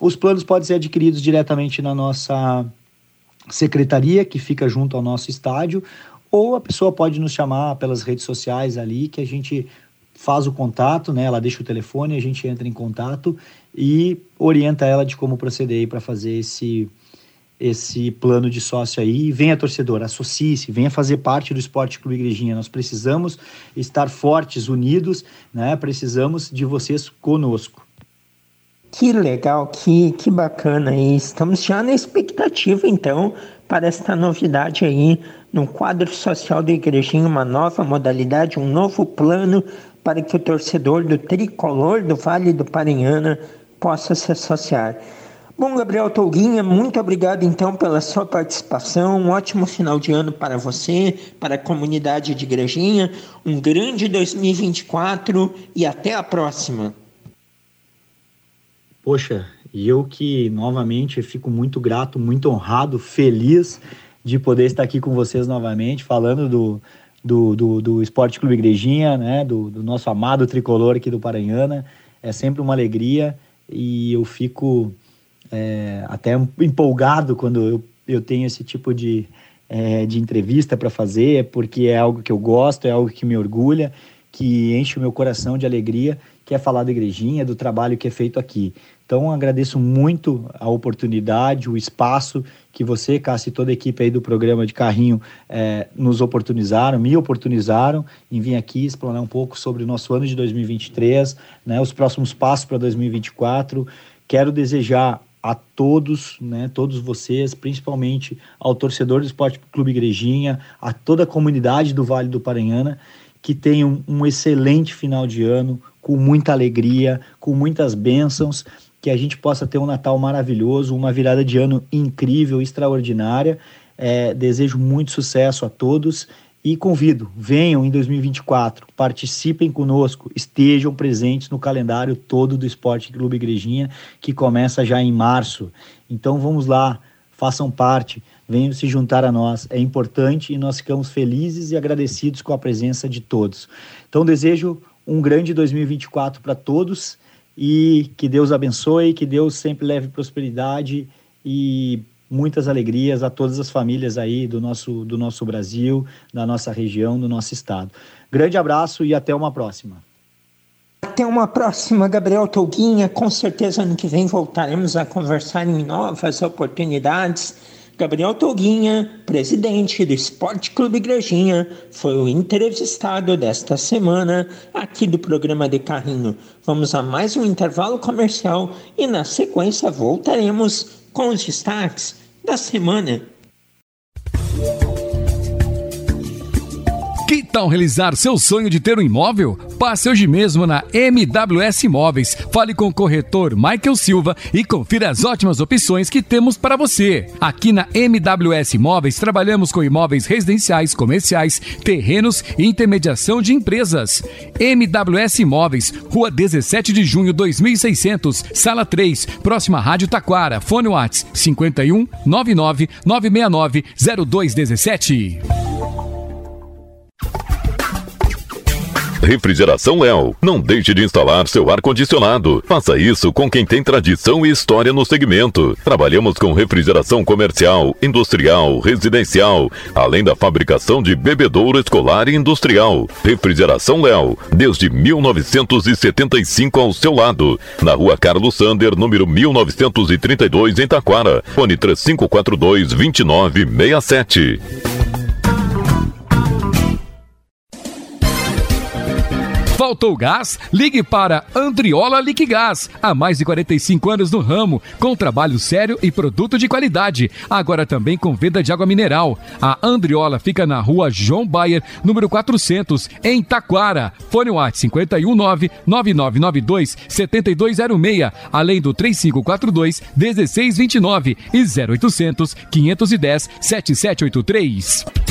Os planos podem ser adquiridos diretamente na nossa secretaria, que fica junto ao nosso estádio, ou a pessoa pode nos chamar pelas redes sociais ali, que a gente faz o contato, né? Ela deixa o telefone, a gente entra em contato e orienta ela de como proceder para fazer esse esse plano de sócio aí. Venha torcedor, associe-se, venha fazer parte do Esporte Clube Igrejinha. Nós precisamos estar fortes, unidos, né? Precisamos de vocês conosco. Que legal, que, que bacana. E estamos já na expectativa, então, para esta novidade aí no quadro social da Igrejinha, uma nova modalidade, um novo plano para que o torcedor do tricolor do Vale do Paranhana possa se associar. Bom, Gabriel Tolguinha, muito obrigado então pela sua participação. Um ótimo final de ano para você, para a comunidade de Igrejinha. Um grande 2024 e até a próxima. Poxa, e eu que novamente fico muito grato, muito honrado, feliz de poder estar aqui com vocês novamente, falando do, do, do, do Esporte Clube Igrejinha, né, do, do nosso amado tricolor aqui do Paranhana. É sempre uma alegria e eu fico é, até empolgado quando eu, eu tenho esse tipo de, é, de entrevista para fazer, porque é algo que eu gosto, é algo que me orgulha, que enche o meu coração de alegria que é falar da igrejinha, do trabalho que é feito aqui. Então, agradeço muito a oportunidade, o espaço que você, Cássio, e toda a equipe aí do programa de carrinho é, nos oportunizaram, me oportunizaram em vir aqui explanar um pouco sobre o nosso ano de 2023, né, os próximos passos para 2024. Quero desejar a todos, né, todos vocês, principalmente ao torcedor do Esporte Clube Igrejinha, a toda a comunidade do Vale do Paranhana, que tenham um excelente final de ano, com muita alegria, com muitas bênçãos, que a gente possa ter um Natal maravilhoso, uma virada de ano incrível, extraordinária. É, desejo muito sucesso a todos e convido, venham em 2024, participem conosco, estejam presentes no calendário todo do Esporte Clube Igrejinha, que começa já em março. Então vamos lá, façam parte venham se juntar a nós. É importante e nós ficamos felizes e agradecidos com a presença de todos. Então, desejo um grande 2024 para todos e que Deus abençoe, que Deus sempre leve prosperidade e muitas alegrias a todas as famílias aí do nosso, do nosso Brasil, da nossa região, do nosso estado. Grande abraço e até uma próxima. Até uma próxima, Gabriel Tolguinha. Com certeza ano que vem voltaremos a conversar em novas oportunidades. Gabriel Tolguinha, presidente do Esporte Clube Igrejinha, foi o entrevistado desta semana aqui do programa de Carrinho. Vamos a mais um intervalo comercial e na sequência voltaremos com os destaques da semana. Tal realizar seu sonho de ter um imóvel? Passe hoje mesmo na MWS Imóveis. Fale com o corretor Michael Silva e confira as ótimas opções que temos para você. Aqui na MWS Imóveis trabalhamos com imóveis residenciais, comerciais, terrenos e intermediação de empresas. MWS Imóveis, Rua 17 de Junho 2600, Sala 3, próxima Rádio Taquara. Fone Whats 51 99 969 0217. Refrigeração Léo. Não deixe de instalar seu ar-condicionado. Faça isso com quem tem tradição e história no segmento. Trabalhamos com refrigeração comercial, industrial, residencial, além da fabricação de bebedouro escolar e industrial. Refrigeração Léo, desde 1975 ao seu lado. Na rua Carlos Sander, número 1932, em Taquara. Fone 3542 2967. Faltou gás? Ligue para Andriola Liquigás. Há mais de 45 anos no ramo, com trabalho sério e produto de qualidade. Agora também com venda de água mineral. A Andriola fica na rua João Bayer, número 400, em Taquara. Fone WhatsApp 519 9992 7206, além do 3542 1629 e 0800 510 7783.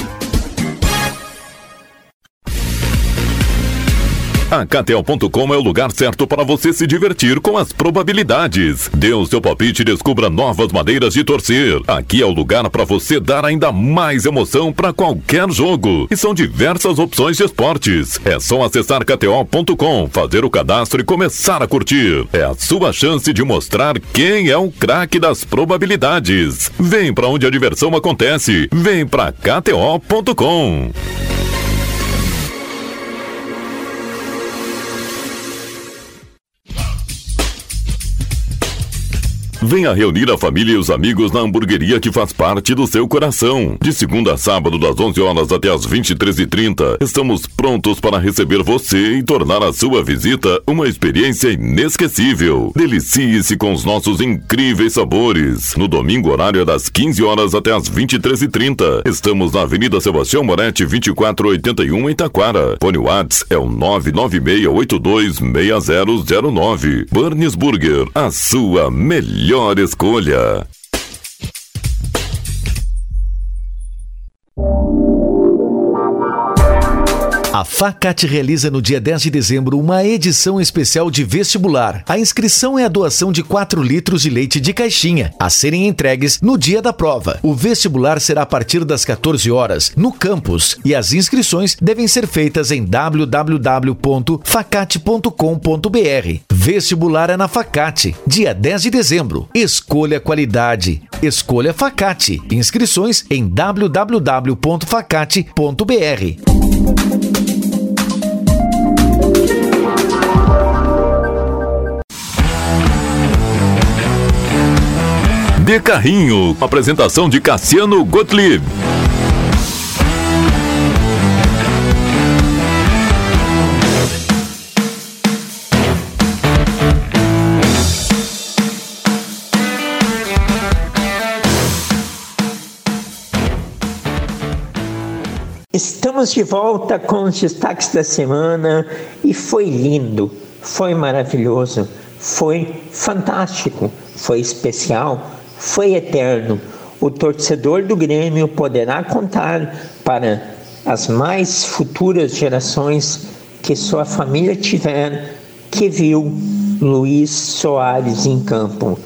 A KTO.com é o lugar certo para você se divertir com as probabilidades. Dê o seu palpite e descubra novas maneiras de torcer. Aqui é o lugar para você dar ainda mais emoção para qualquer jogo. E são diversas opções de esportes. É só acessar KTO.com, fazer o cadastro e começar a curtir. É a sua chance de mostrar quem é o craque das probabilidades. Vem para onde a diversão acontece. Vem para KTO.com. Venha reunir a família e os amigos na hamburgueria que faz parte do seu coração. De segunda a sábado, das 11 horas até as 23h30, estamos prontos para receber você e tornar a sua visita uma experiência inesquecível. Delicie-se com os nossos incríveis sabores. No domingo, horário é das 15 horas até as 23h30. Estamos na Avenida Sebastião Moretti, 2481, em Taquara. Fone Whats é o 996826009. Burns Burger, a sua melhor melhor escolha. A Facate realiza no dia 10 de dezembro uma edição especial de vestibular. A inscrição é a doação de 4 litros de leite de caixinha, a serem entregues no dia da prova. O vestibular será a partir das 14 horas no campus e as inscrições devem ser feitas em www.facate.com.br. Vestibular é na Facate, dia 10 de dezembro. Escolha qualidade. Escolha Facate. Inscrições em www.facate.br. de Carrinho. Apresentação de Cassiano Gottlieb. Estamos de volta com os destaques da semana e foi lindo, foi maravilhoso, foi fantástico, foi especial foi eterno. O torcedor do Grêmio poderá contar para as mais futuras gerações que sua família tiver que viu Luiz Soares em campo.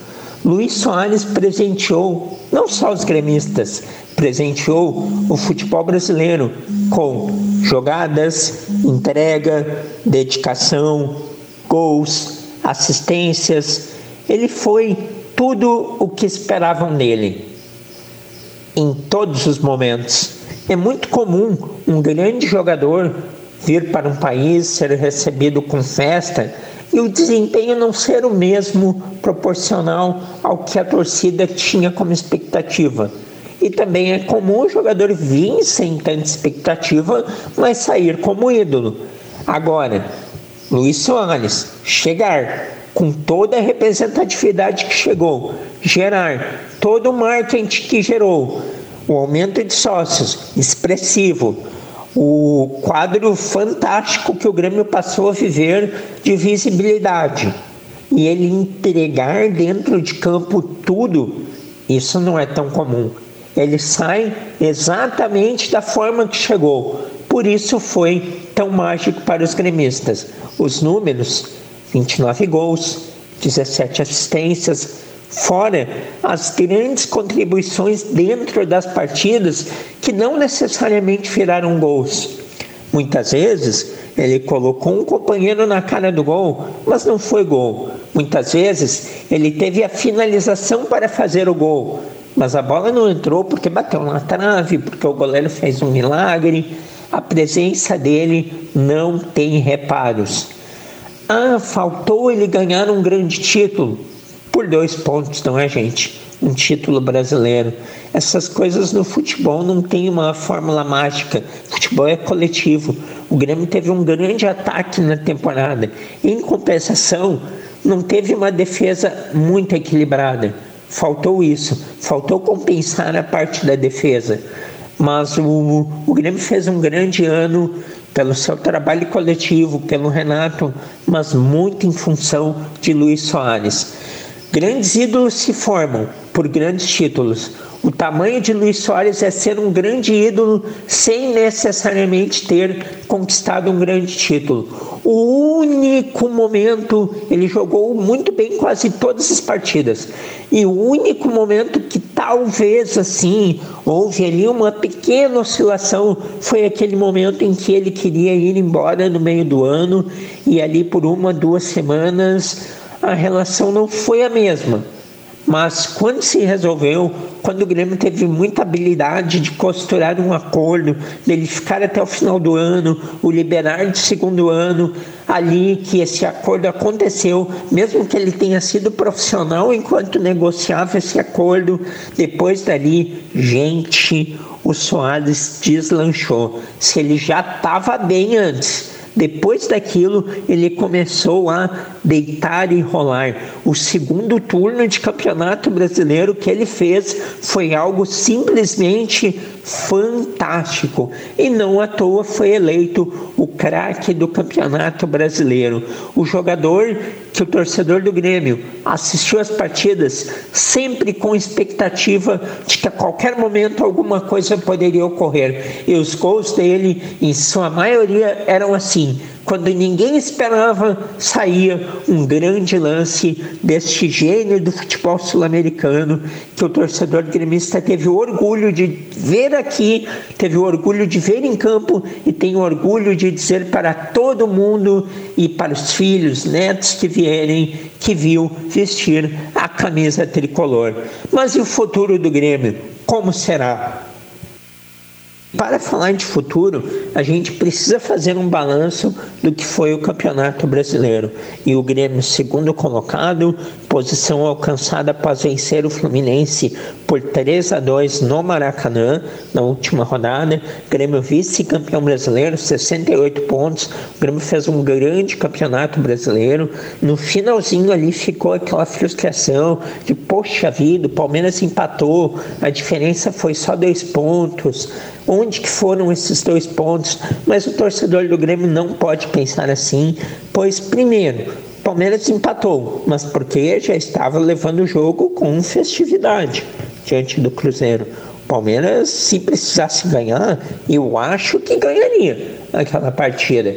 Luiz Soares presenteou não só os gremistas, presenteou o futebol brasileiro com jogadas, entrega, dedicação, gols, assistências. Ele foi tudo o que esperavam dele em todos os momentos. É muito comum um grande jogador vir para um país, ser recebido com festa e o desempenho não ser o mesmo proporcional ao que a torcida tinha como expectativa. E também é comum o jogador vir sem tanta expectativa, mas sair como ídolo. Agora, Luiz Soares chegar com toda a representatividade que chegou, gerar todo o marketing que gerou, o aumento de sócios expressivo, o quadro fantástico que o Grêmio passou a viver de visibilidade e ele entregar dentro de campo tudo, isso não é tão comum. Ele sai exatamente da forma que chegou. Por isso foi tão mágico para os gremistas. Os números: 29 gols, 17 assistências, fora as grandes contribuições dentro das partidas que não necessariamente viraram gols. Muitas vezes ele colocou um companheiro na cara do gol, mas não foi gol. Muitas vezes ele teve a finalização para fazer o gol, mas a bola não entrou porque bateu na trave, porque o goleiro fez um milagre. A presença dele não tem reparos. Ah, faltou ele ganhar um grande título por dois pontos, não é, gente? Um título brasileiro. Essas coisas no futebol não tem uma fórmula mágica. Futebol é coletivo. O Grêmio teve um grande ataque na temporada. Em compensação, não teve uma defesa muito equilibrada. Faltou isso. Faltou compensar a parte da defesa. Mas o, o Grêmio fez um grande ano pelo seu trabalho coletivo, pelo Renato, mas muito em função de Luiz Soares. Grandes ídolos se formam por grandes títulos. O tamanho de Luiz Soares é ser um grande ídolo sem necessariamente ter conquistado um grande título. O único momento, ele jogou muito bem quase todas as partidas. E o único momento que talvez assim houve ali uma pequena oscilação foi aquele momento em que ele queria ir embora no meio do ano e ali por uma, duas semanas a relação não foi a mesma. Mas quando se resolveu, quando o Grêmio teve muita habilidade de costurar um acordo, dele ficar até o final do ano, o liberar de segundo ano, ali que esse acordo aconteceu, mesmo que ele tenha sido profissional enquanto negociava esse acordo, depois dali, gente, o Soares deslanchou. Se ele já estava bem antes, depois daquilo, ele começou a deitar e rolar. O segundo turno de campeonato brasileiro que ele fez foi algo simplesmente fantástico. E não à toa foi eleito o craque do campeonato brasileiro. O jogador que o torcedor do Grêmio assistiu às partidas sempre com expectativa de que a qualquer momento alguma coisa poderia ocorrer. E os gols dele, em sua maioria, eram assim quando ninguém esperava, saía um grande lance deste gênio do futebol sul-americano que o torcedor gremista teve orgulho de ver aqui, teve orgulho de ver em campo e tem orgulho de dizer para todo mundo e para os filhos, netos que vierem, que viu vestir a camisa tricolor. Mas e o futuro do Grêmio? Como será? Para falar de futuro, a gente precisa fazer um balanço do que foi o Campeonato Brasileiro. E o Grêmio, segundo colocado, posição alcançada após vencer o Fluminense por 3 a 2 no Maracanã na última rodada. Grêmio vice-campeão brasileiro, 68 pontos. O Grêmio fez um grande campeonato brasileiro. No finalzinho ali ficou aquela frustração de, poxa vida, o Palmeiras empatou, a diferença foi só dois pontos onde que foram esses dois pontos, mas o torcedor do Grêmio não pode pensar assim, pois primeiro, Palmeiras empatou, mas porque já estava levando o jogo com festividade diante do Cruzeiro. Palmeiras, se precisasse ganhar, eu acho que ganharia aquela partida.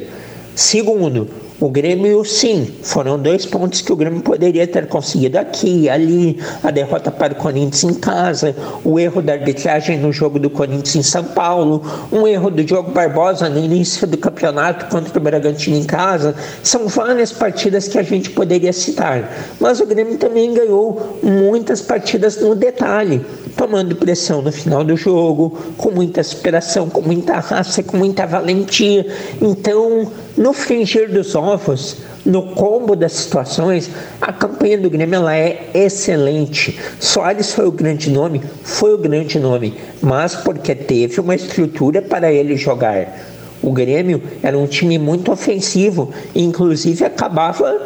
Segundo, O Grêmio, sim, foram dois pontos que o Grêmio poderia ter conseguido aqui, ali, a derrota para o Corinthians em casa, o erro da arbitragem no jogo do Corinthians em São Paulo, um erro do Diogo Barbosa no início do campeonato contra o Bragantino em casa. São várias partidas que a gente poderia citar, mas o Grêmio também ganhou muitas partidas no detalhe, tomando pressão no final do jogo, com muita superação, com muita raça, com muita valentia. Então, no fringir dos ovos, no combo das situações, a campanha do Grêmio ela é excelente. Soares foi o grande nome, foi o grande nome, mas porque teve uma estrutura para ele jogar. O Grêmio era um time muito ofensivo, inclusive acabava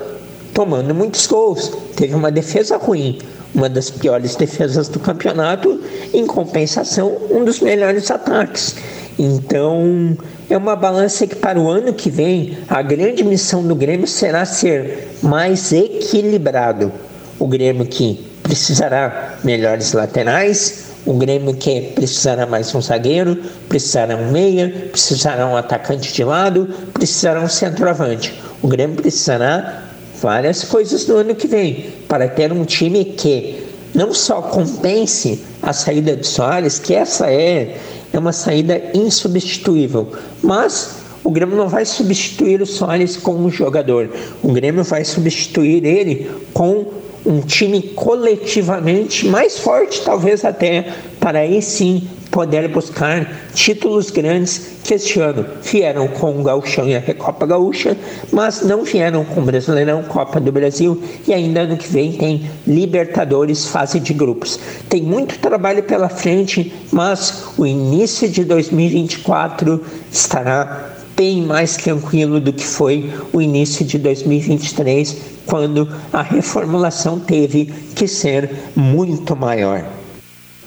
tomando muitos gols. Teve uma defesa ruim, uma das piores defesas do campeonato, em compensação, um dos melhores ataques. Então, é uma balança que para o ano que vem, a grande missão do Grêmio será ser mais equilibrado. O Grêmio que precisará melhores laterais, o Grêmio que precisará mais um zagueiro, precisará um meia, precisará um atacante de lado, precisará um centroavante. O Grêmio precisará várias coisas no ano que vem para ter um time que não só compense a saída de Soares, que essa é é uma saída insubstituível. Mas o Grêmio não vai substituir o Soares como jogador. O Grêmio vai substituir ele com um time coletivamente mais forte, talvez até, para aí sim poder buscar títulos grandes que este ano vieram com o Gauchão e a Recopa Gaúcha, mas não vieram com o Brasileirão, Copa do Brasil e ainda ano que vem tem Libertadores, fase de grupos. Tem muito trabalho pela frente, mas o início de 2024 estará bem mais tranquilo do que foi o início de 2023, quando a reformulação teve que ser muito maior.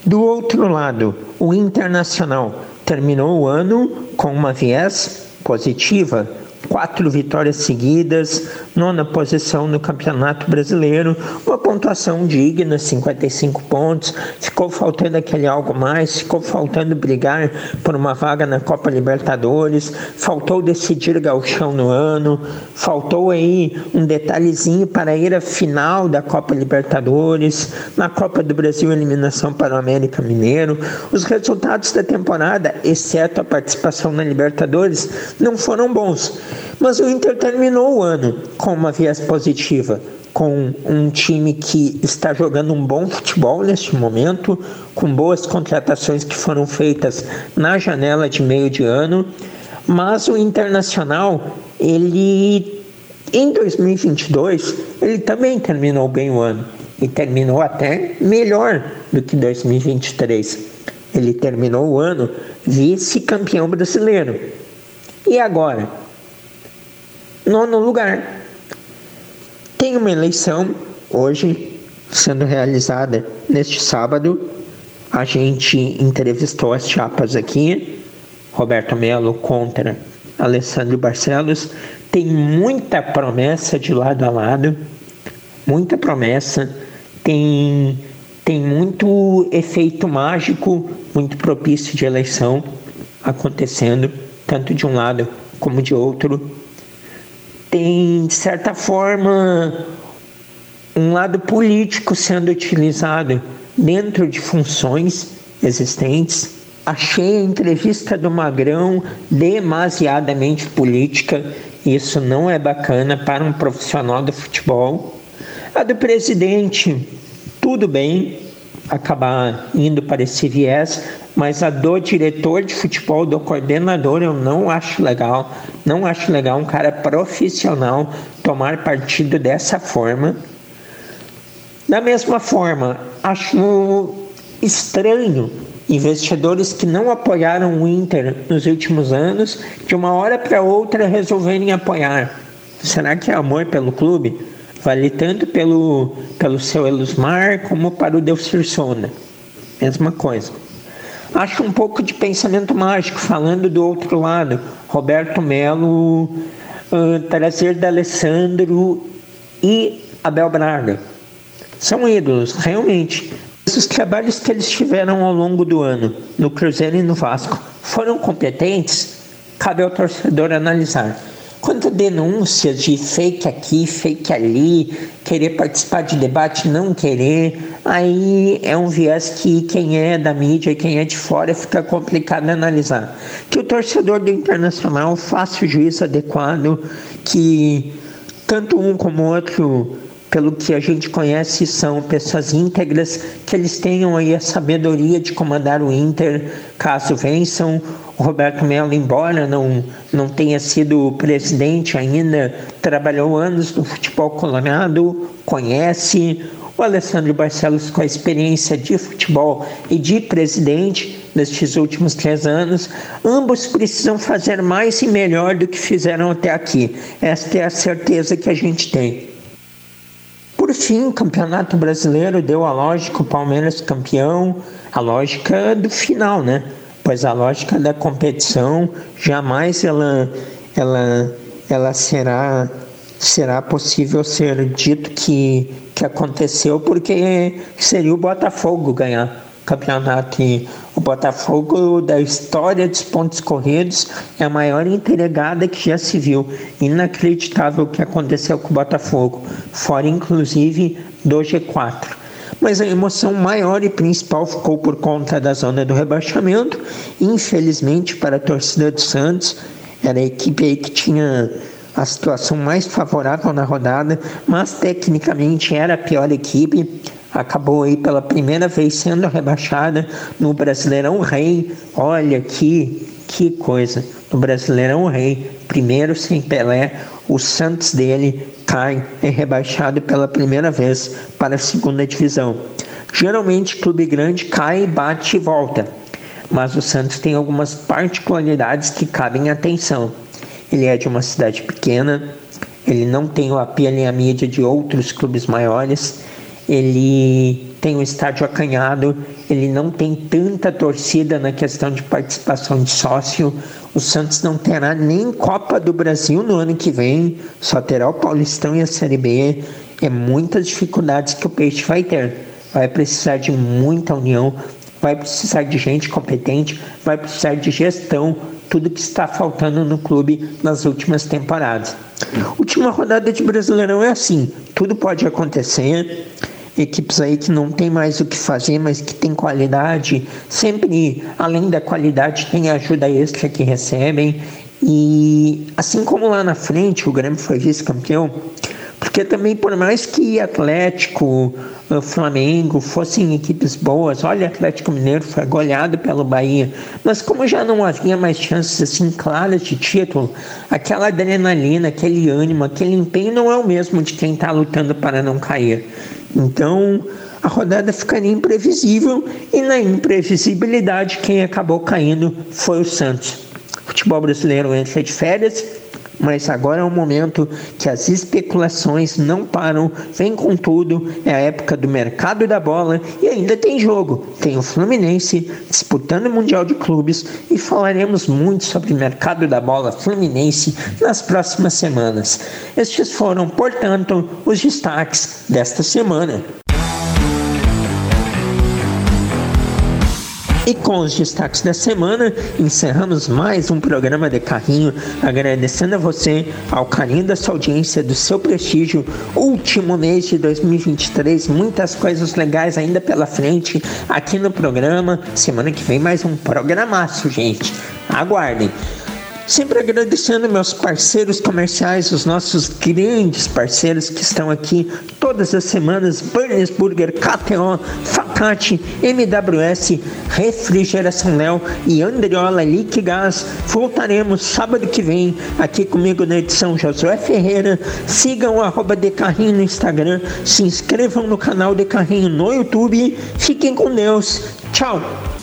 Do outro lado, o Internacional terminou o ano com uma viés positiva quatro vitórias seguidas, nona posição no Campeonato Brasileiro, uma pontuação digna, 55 pontos. Ficou faltando aquele algo mais, ficou faltando brigar por uma vaga na Copa Libertadores, faltou decidir gauchão no ano, faltou aí um detalhezinho para ir à final da Copa Libertadores, na Copa do Brasil eliminação para o América Mineiro. Os resultados da temporada, exceto a participação na Libertadores, não foram bons. Mas o Inter terminou o ano com uma viés positiva, com um time que está jogando um bom futebol neste momento, com boas contratações que foram feitas na janela de meio de ano, mas o Internacional, ele em 2022, ele também terminou bem o ano e terminou até melhor do que 2023. Ele terminou o ano vice-campeão brasileiro. E agora? Nono lugar. Tem uma eleição hoje sendo realizada neste sábado. A gente entrevistou as chapas aqui. Roberto Melo contra Alessandro Barcelos. Tem muita promessa de lado a lado. Muita promessa. Tem, tem muito efeito mágico, muito propício de eleição acontecendo, tanto de um lado como de outro tem, de certa forma, um lado político sendo utilizado dentro de funções existentes. Achei a entrevista do Magrão demasiadamente política. Isso não é bacana para um profissional do futebol. A do presidente, tudo bem, acabar indo para esse viés, mas a do diretor de futebol, do coordenador, eu não acho legal. Não acho legal um cara profissional tomar partido dessa forma. Da mesma forma, acho estranho investidores que não apoiaram o Inter nos últimos anos, de uma hora para outra resolverem apoiar. Será que é amor pelo clube? Vale tanto pelo, pelo seu Elusmar como para o Sonda. Mesma coisa. Acho um pouco de pensamento mágico, falando do outro lado. Roberto Melo uh, trazer da Alessandro e Abel Braga. São ídolos, realmente. Os trabalhos que eles tiveram ao longo do ano, no Cruzeiro e no Vasco, foram competentes? Cabe ao torcedor analisar. Quanto denúncias de fake aqui, fake ali, querer participar de debate, não querer, aí é um viés que quem é da mídia e quem é de fora fica complicado analisar. Que o torcedor do Internacional faça o juízo adequado, que tanto um como outro pelo que a gente conhece, são pessoas íntegras, que eles tenham aí a sabedoria de comandar o Inter caso vençam. Roberto Melo, embora não, não tenha sido presidente ainda, trabalhou anos no futebol colorado, conhece. O Alessandro Barcelos, com a experiência de futebol e de presidente nestes últimos três anos, ambos precisam fazer mais e melhor do que fizeram até aqui. Esta é a certeza que a gente tem. Por fim, o Campeonato Brasileiro deu a lógica, o Palmeiras campeão, a lógica do final, né? Pois a lógica da competição jamais ela, ela, ela será, será possível ser dito que, que aconteceu, porque seria o Botafogo ganhar o campeonato. E o Botafogo, da história dos pontos corridos, é a maior entregada que já se viu. Inacreditável o que aconteceu com o Botafogo, fora inclusive do G4. Mas a emoção maior e principal ficou por conta da zona do rebaixamento. Infelizmente, para a torcida do Santos, era a equipe aí que tinha a situação mais favorável na rodada, mas tecnicamente era a pior equipe acabou aí pela primeira vez sendo rebaixada no Brasileirão Rei. Olha que que coisa. No Brasileirão Rei, primeiro sem Pelé, o Santos dele cai, é rebaixado pela primeira vez para a segunda divisão. Geralmente, clube grande cai, bate e volta, mas o Santos tem algumas particularidades que cabem atenção. Ele é de uma cidade pequena, ele não tem o apelo e a mídia de outros clubes maiores, ele tem um estádio acanhado, ele não tem tanta torcida na questão de participação de sócio. O Santos não terá nem Copa do Brasil no ano que vem, só terá o Paulistão e a Série B. É muitas dificuldades que o Peixe vai ter. Vai precisar de muita união, vai precisar de gente competente, vai precisar de gestão, tudo que está faltando no clube nas últimas temporadas. Última rodada de Brasileirão é assim, tudo pode acontecer equipes aí que não tem mais o que fazer, mas que tem qualidade. Sempre, além da qualidade, tem ajuda extra que recebem. E assim como lá na frente o Grêmio foi vice-campeão, porque também por mais que Atlético, eh, Flamengo fossem equipes boas, olha, Atlético Mineiro foi goleado pelo Bahia, mas como já não havia mais chances assim claras de título, aquela adrenalina, aquele ânimo, aquele empenho não é o mesmo de quem está lutando para não cair. Então a rodada ficaria imprevisível e na imprevisibilidade quem acabou caindo foi o Santos. O futebol brasileiro entra de férias, mas agora é um momento que as especulações não param, vem com tudo, é a época do mercado da bola e ainda tem jogo. Tem o Fluminense disputando o Mundial de Clubes e falaremos muito sobre o mercado da bola Fluminense nas próximas semanas. Estes foram, portanto, os destaques desta semana. E com os destaques da semana, encerramos mais um programa de carrinho, agradecendo a você, ao carinho da sua audiência, do seu prestígio. Último mês de 2023, muitas coisas legais ainda pela frente aqui no programa. Semana que vem mais um programaço, gente. Aguardem. Sempre agradecendo meus parceiros comerciais, os nossos grandes parceiros que estão aqui todas as semanas: Burns Burger, KTO, Facate, MWS, Refrigeração Léo e Andriola Liquigás. Voltaremos sábado que vem aqui comigo na edição Josué Ferreira. Sigam o arroba de carrinho no Instagram, se inscrevam no canal de carrinho no YouTube. Fiquem com Deus. Tchau!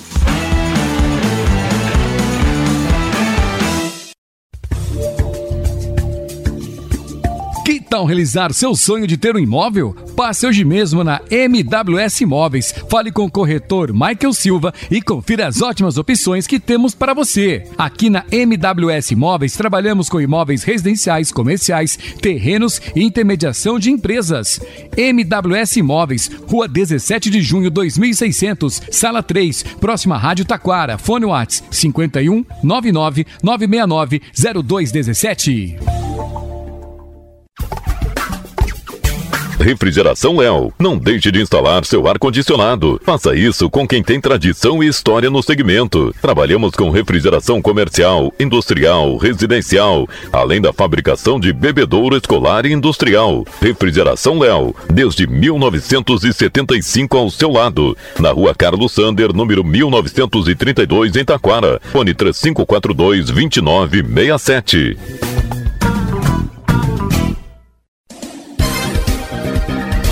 Tal realizar seu sonho de ter um imóvel? Passe hoje mesmo na MWS Imóveis. Fale com o corretor Michael Silva e confira as ótimas opções que temos para você. Aqui na MWS Imóveis trabalhamos com imóveis residenciais, comerciais, terrenos e intermediação de empresas. MWS Imóveis, Rua 17 de Junho 2600, Sala 3, próxima Rádio Taquara. Fone Whats 51 99 969 0217. Refrigeração Léo. Não deixe de instalar seu ar-condicionado. Faça isso com quem tem tradição e história no segmento. Trabalhamos com refrigeração comercial, industrial, residencial, além da fabricação de bebedouro escolar e industrial. Refrigeração Léo, desde 1975 ao seu lado. Na rua Carlos Sander, número 1932, em Taquara. Fone 3542 2967.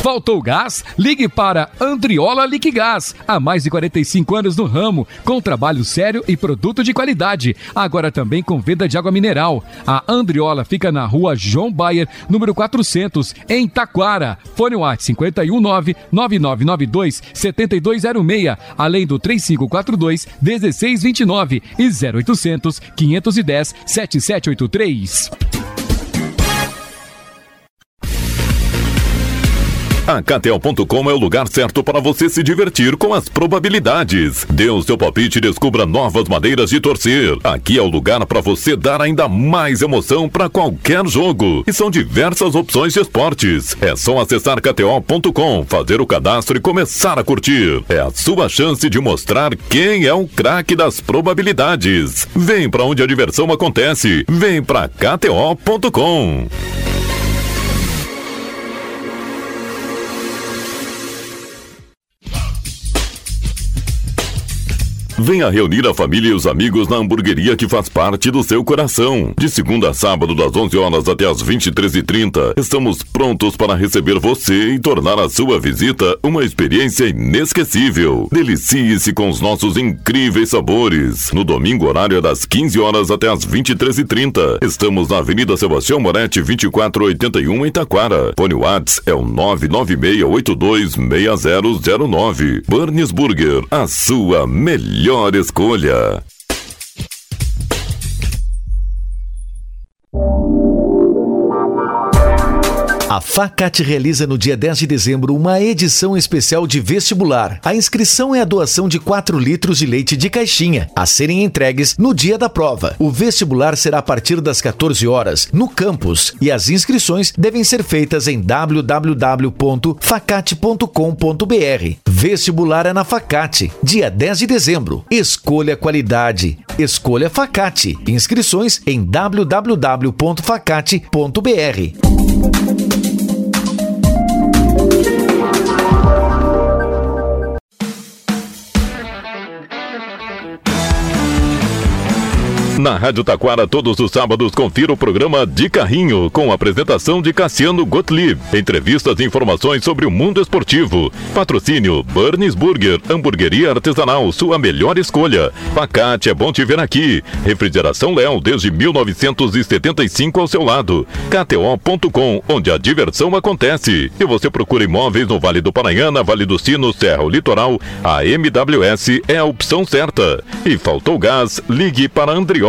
Faltou gás? Ligue para Andriola Liquigás. Há mais de 45 anos no ramo, com trabalho sério e produto de qualidade. Agora também com venda de água mineral. A Andriola fica na rua João Bayer, número 400, em Taquara. Fone WhatsApp 519 9992 7206, além do 3542 1629 e 0800 510 7783. A KTO.com é o lugar certo para você se divertir com as probabilidades. Dê o seu palpite e descubra novas maneiras de torcer. Aqui é o lugar para você dar ainda mais emoção para qualquer jogo. E são diversas opções de esportes. É só acessar KTO.com, fazer o cadastro e começar a curtir. É a sua chance de mostrar quem é o craque das probabilidades. Vem para onde a diversão acontece. Vem para KTO.com. Venha reunir a família e os amigos na hamburgueria que faz parte do seu coração. De segunda a sábado, das 11 horas até as 23h30, estamos prontos para receber você e tornar a sua visita uma experiência inesquecível. Delicie-se com os nossos incríveis sabores. No domingo, horário é das 15 horas até as 23h30. Estamos na Avenida Sebastião Moretti, 2481 em Taquara. Fone Whats é o 996826009. Burns Burger, a sua melhor melhor escolha. A Facate realiza no dia 10 de dezembro uma edição especial de vestibular. A inscrição é a doação de 4 litros de leite de caixinha, a serem entregues no dia da prova. O vestibular será a partir das 14 horas, no campus, e as inscrições devem ser feitas em www.facate.com.br. Vestibular é na Facate, dia 10 de dezembro. Escolha qualidade. Escolha Facate. Inscrições em www.facate.br. Na Rádio Taquara, todos os sábados, confira o programa De Carrinho, com a apresentação de Cassiano Gottlieb. Entrevistas e informações sobre o mundo esportivo. Patrocínio Burns Burger, hamburgueria artesanal, sua melhor escolha. Pacate, é bom te ver aqui. Refrigeração Léo, desde 1975 ao seu lado. KTO.com, onde a diversão acontece. E você procura imóveis no Vale do Paranhana, Vale do Sino, Serra ou Litoral, a MWS é a opção certa. E faltou gás, ligue para Andrió